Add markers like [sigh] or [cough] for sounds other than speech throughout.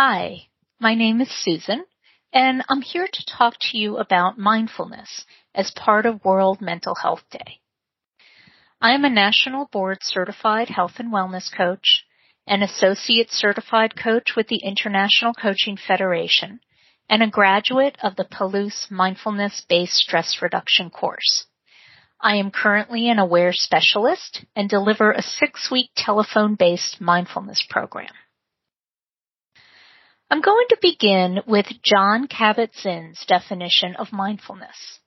Hi, my name is Susan, and I'm here to talk to you about mindfulness as part of World Mental Health Day. I am a national board certified health and wellness coach, an associate certified coach with the International Coaching Federation, and a graduate of the Palouse Mindfulness Based Stress Reduction course. I am currently an aware specialist and deliver a six week telephone based mindfulness program. I'm going to begin with Jon Kabat-Zinn's definition of mindfulness.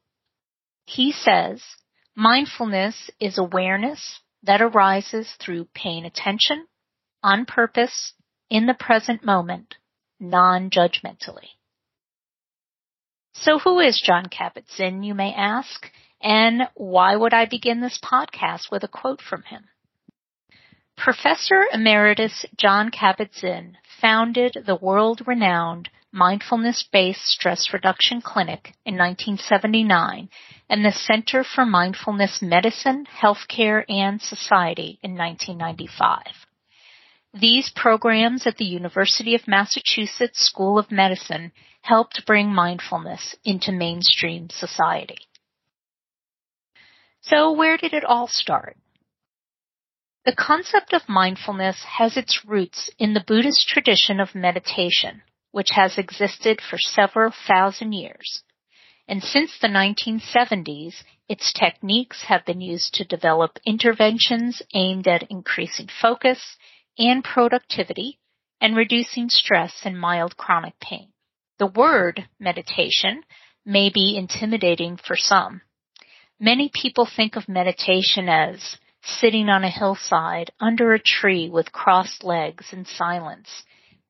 He says, mindfulness is awareness that arises through paying attention, on purpose, in the present moment, non-judgmentally. So who is Jon Kabat-Zinn, you may ask, and why would I begin this podcast with a quote from him? Professor Emeritus Jon Kabat-Zinn founded the world-renowned Mindfulness-Based Stress Reduction Clinic in 1979 and the Center for Mindfulness Medicine, Healthcare, and Society in 1995. These programs at the University of Massachusetts School of Medicine helped bring mindfulness into mainstream society. So where did it all start? The concept of mindfulness has its roots in the Buddhist tradition of meditation, which has existed for several thousand years. And since the 1970s, its techniques have been used to develop interventions aimed at increasing focus and productivity and reducing stress and mild chronic pain. The word meditation may be intimidating for some. Many people think of meditation as sitting on a hillside under a tree with crossed legs in silence,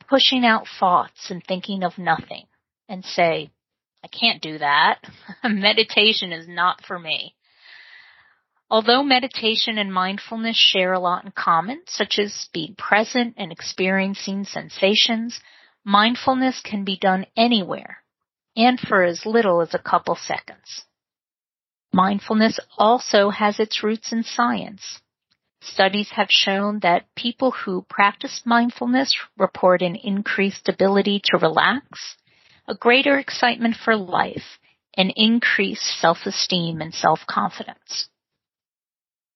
pushing out thoughts and thinking of nothing, and say, I can't do that. [laughs] meditation is not for me. Although meditation and mindfulness share a lot in common, such as being present and experiencing sensations, mindfulness can be done anywhere and for as little as a couple seconds. Mindfulness also has its roots in science. Studies have shown that people who practice mindfulness report an increased ability to relax, a greater excitement for life, and increased self-esteem and self-confidence.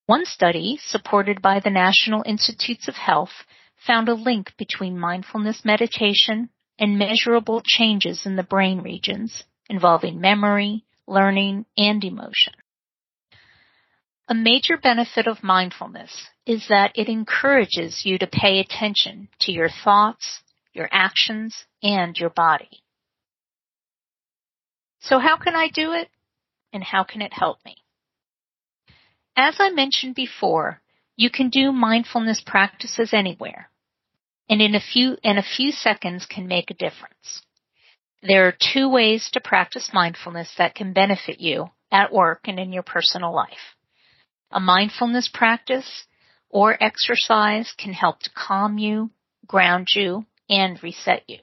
One study, supported by the National Institutes of Health, found a link between mindfulness meditation and measurable changes in the brain regions involving memory, learning, and emotion. A major benefit of mindfulness is that it encourages you to pay attention to your thoughts, your actions, and your body. So how can I do it? And how can it help me? As I mentioned before, you can do mindfulness practices anywhere and in a few, in a few seconds can make a difference. There are two ways to practice mindfulness that can benefit you at work and in your personal life. A mindfulness practice or exercise can help to calm you, ground you, and reset you.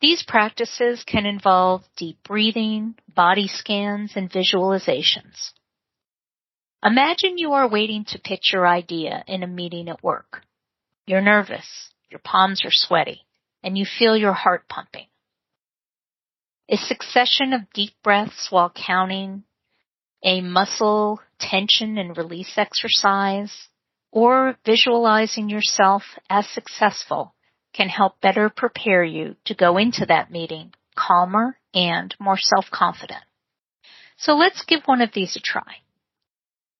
These practices can involve deep breathing, body scans, and visualizations. Imagine you are waiting to pitch your idea in a meeting at work. You're nervous, your palms are sweaty, and you feel your heart pumping. A succession of deep breaths while counting, a muscle tension and release exercise, or visualizing yourself as successful can help better prepare you to go into that meeting calmer and more self-confident. So let's give one of these a try.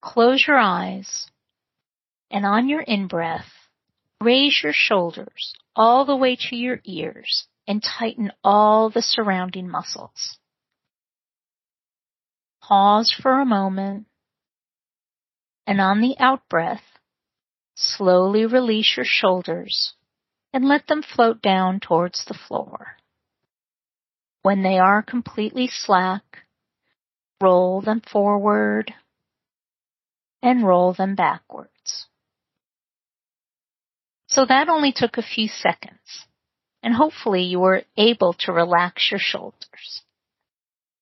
Close your eyes and on your in-breath, raise your shoulders all the way to your ears and tighten all the surrounding muscles. Pause for a moment and on the out breath, slowly release your shoulders and let them float down towards the floor. When they are completely slack, roll them forward and roll them backwards. So that only took a few seconds and hopefully you were able to relax your shoulders.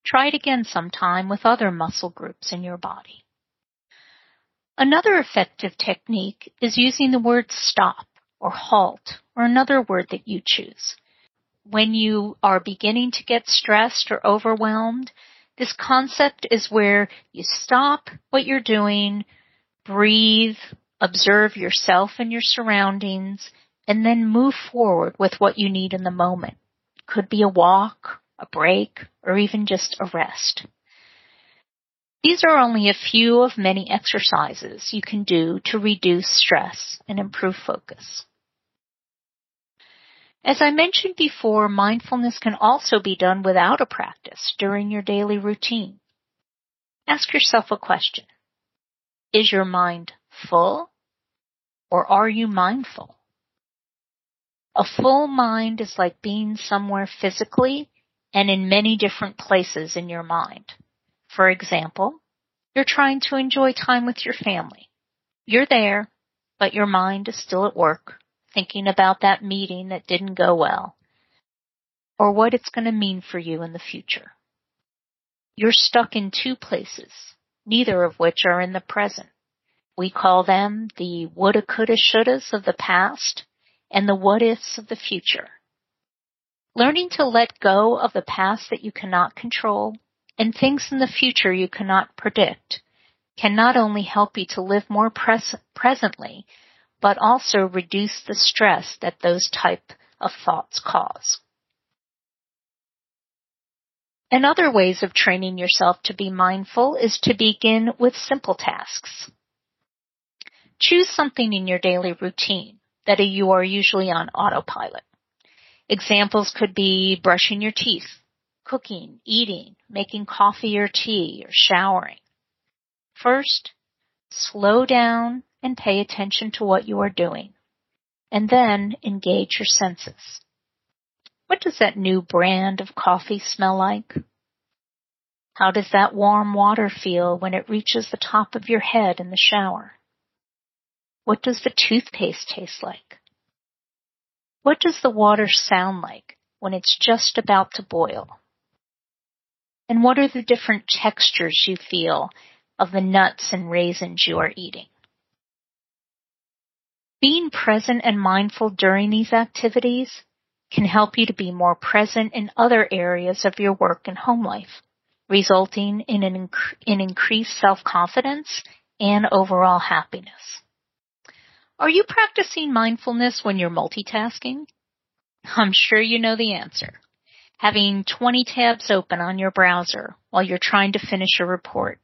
Try it again sometime with other muscle groups in your body. Another effective technique is using the word stop or halt or another word that you choose. When you are beginning to get stressed or overwhelmed, this concept is where you stop what you're doing, breathe, observe yourself and your surroundings, and then move forward with what you need in the moment. Could be a walk, a break, or even just a rest. These are only a few of many exercises you can do to reduce stress and improve focus. As I mentioned before, mindfulness can also be done without a practice during your daily routine. Ask yourself a question. Is your mind full or are you mindful? A full mind is like being somewhere physically and in many different places in your mind. For example, you're trying to enjoy time with your family. You're there, but your mind is still at work, thinking about that meeting that didn't go well, or what it's going to mean for you in the future. You're stuck in two places, neither of which are in the present. We call them the woulda, coulda, shouldas of the past and the what ifs of the future. Learning to let go of the past that you cannot control and things in the future you cannot predict can not only help you to live more pres- presently, but also reduce the stress that those type of thoughts cause. And other ways of training yourself to be mindful is to begin with simple tasks. Choose something in your daily routine that you are usually on autopilot. Examples could be brushing your teeth, cooking, eating, making coffee or tea, or showering. First, slow down and pay attention to what you are doing, and then engage your senses. What does that new brand of coffee smell like? How does that warm water feel when it reaches the top of your head in the shower? What does the toothpaste taste like? What does the water sound like when it's just about to boil? And what are the different textures you feel of the nuts and raisins you are eating? Being present and mindful during these activities can help you to be more present in other areas of your work and home life, resulting in an inc- in increased self-confidence and overall happiness. Are you practicing mindfulness when you're multitasking? I'm sure you know the answer. Having 20 tabs open on your browser while you're trying to finish a report.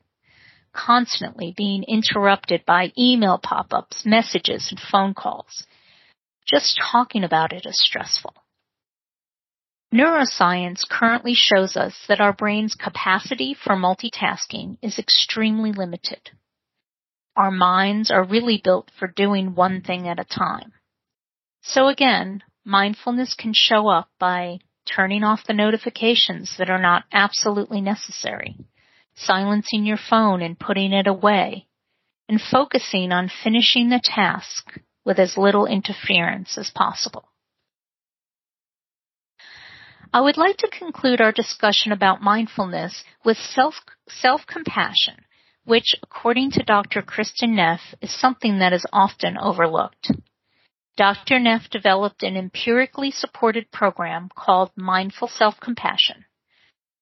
Constantly being interrupted by email pop-ups, messages, and phone calls. Just talking about it is stressful. Neuroscience currently shows us that our brain's capacity for multitasking is extremely limited our minds are really built for doing one thing at a time. So again, mindfulness can show up by turning off the notifications that are not absolutely necessary, silencing your phone and putting it away, and focusing on finishing the task with as little interference as possible. I would like to conclude our discussion about mindfulness with self, self-compassion which, according to Dr. Kristin Neff, is something that is often overlooked. Dr. Neff developed an empirically supported program called Mindful Self-Compassion.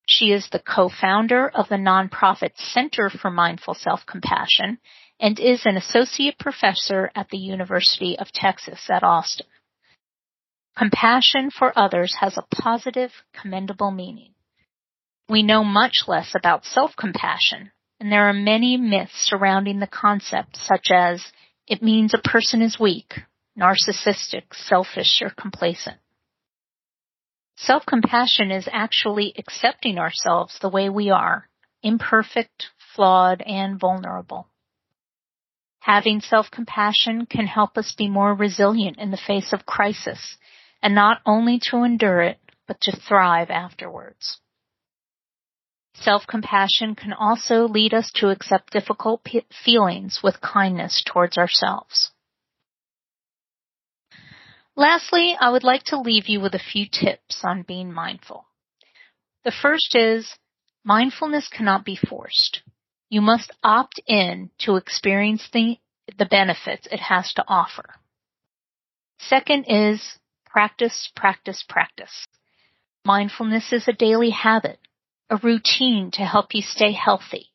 She is the co-founder of the nonprofit Center for Mindful Self-Compassion and is an associate professor at the University of Texas at Austin. Compassion for others has a positive, commendable meaning. We know much less about self-compassion and there are many myths surrounding the concept, such as it means a person is weak, narcissistic, selfish, or complacent. Self-compassion is actually accepting ourselves the way we are, imperfect, flawed, and vulnerable. Having self-compassion can help us be more resilient in the face of crisis, and not only to endure it, but to thrive afterwards. Self-compassion can also lead us to accept difficult p- feelings with kindness towards ourselves. Lastly, I would like to leave you with a few tips on being mindful. The first is mindfulness cannot be forced. You must opt in to experience the, the benefits it has to offer. Second is practice, practice, practice. Mindfulness is a daily habit, a routine to help you stay healthy,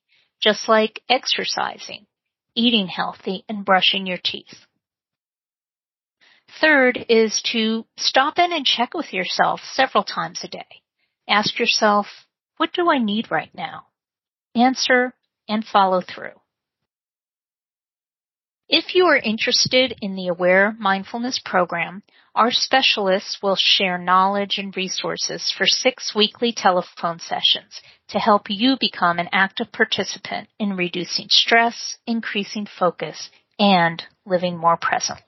just like exercising, eating healthy, and brushing your teeth. Third is to stop in and check with yourself several times a day. Ask yourself, what do I need right now? Answer and follow through. If you are interested in the Aware Mindfulness program, our specialists will share knowledge and resources for six weekly telephone sessions to help you become an active participant in reducing stress, increasing focus, and living more presently.